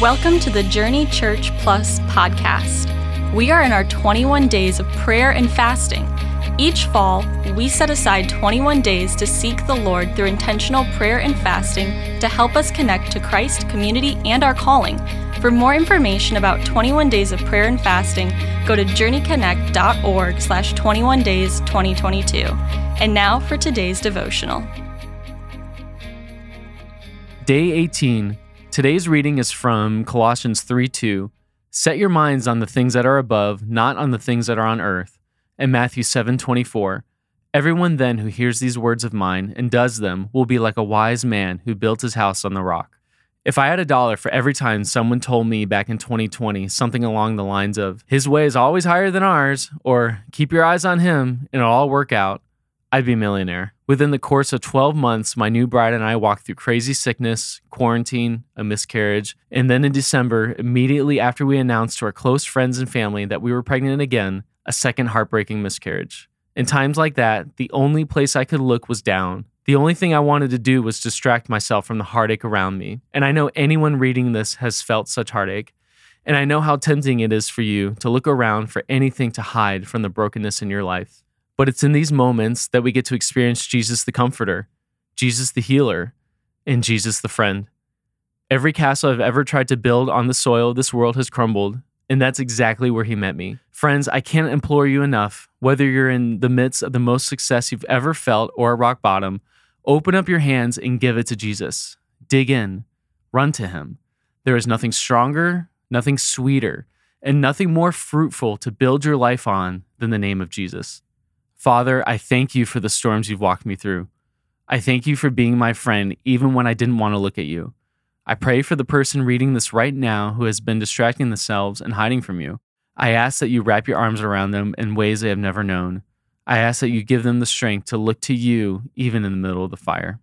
Welcome to the Journey Church Plus podcast. We are in our 21 days of prayer and fasting. Each fall, we set aside 21 days to seek the Lord through intentional prayer and fasting to help us connect to Christ, community, and our calling. For more information about 21 days of prayer and fasting, go to journeyconnect.org slash 21 days 2022. And now for today's devotional. Day 18. Today's reading is from Colossians 3 2. Set your minds on the things that are above, not on the things that are on earth. And Matthew seven twenty four. Everyone then who hears these words of mine and does them will be like a wise man who built his house on the rock. If I had a dollar for every time someone told me back in 2020 something along the lines of, his way is always higher than ours, or keep your eyes on him and it'll all work out, I'd be a millionaire. Within the course of 12 months, my new bride and I walked through crazy sickness, quarantine, a miscarriage, and then in December, immediately after we announced to our close friends and family that we were pregnant again, a second heartbreaking miscarriage. In times like that, the only place I could look was down. The only thing I wanted to do was distract myself from the heartache around me. And I know anyone reading this has felt such heartache. And I know how tempting it is for you to look around for anything to hide from the brokenness in your life. But it's in these moments that we get to experience Jesus the Comforter, Jesus the Healer, and Jesus the Friend. Every castle I've ever tried to build on the soil of this world has crumbled, and that's exactly where he met me. Friends, I can't implore you enough, whether you're in the midst of the most success you've ever felt or a rock bottom, open up your hands and give it to Jesus. Dig in, run to him. There is nothing stronger, nothing sweeter, and nothing more fruitful to build your life on than the name of Jesus. Father, I thank you for the storms you've walked me through. I thank you for being my friend even when I didn't want to look at you. I pray for the person reading this right now who has been distracting themselves and hiding from you. I ask that you wrap your arms around them in ways they have never known. I ask that you give them the strength to look to you even in the middle of the fire.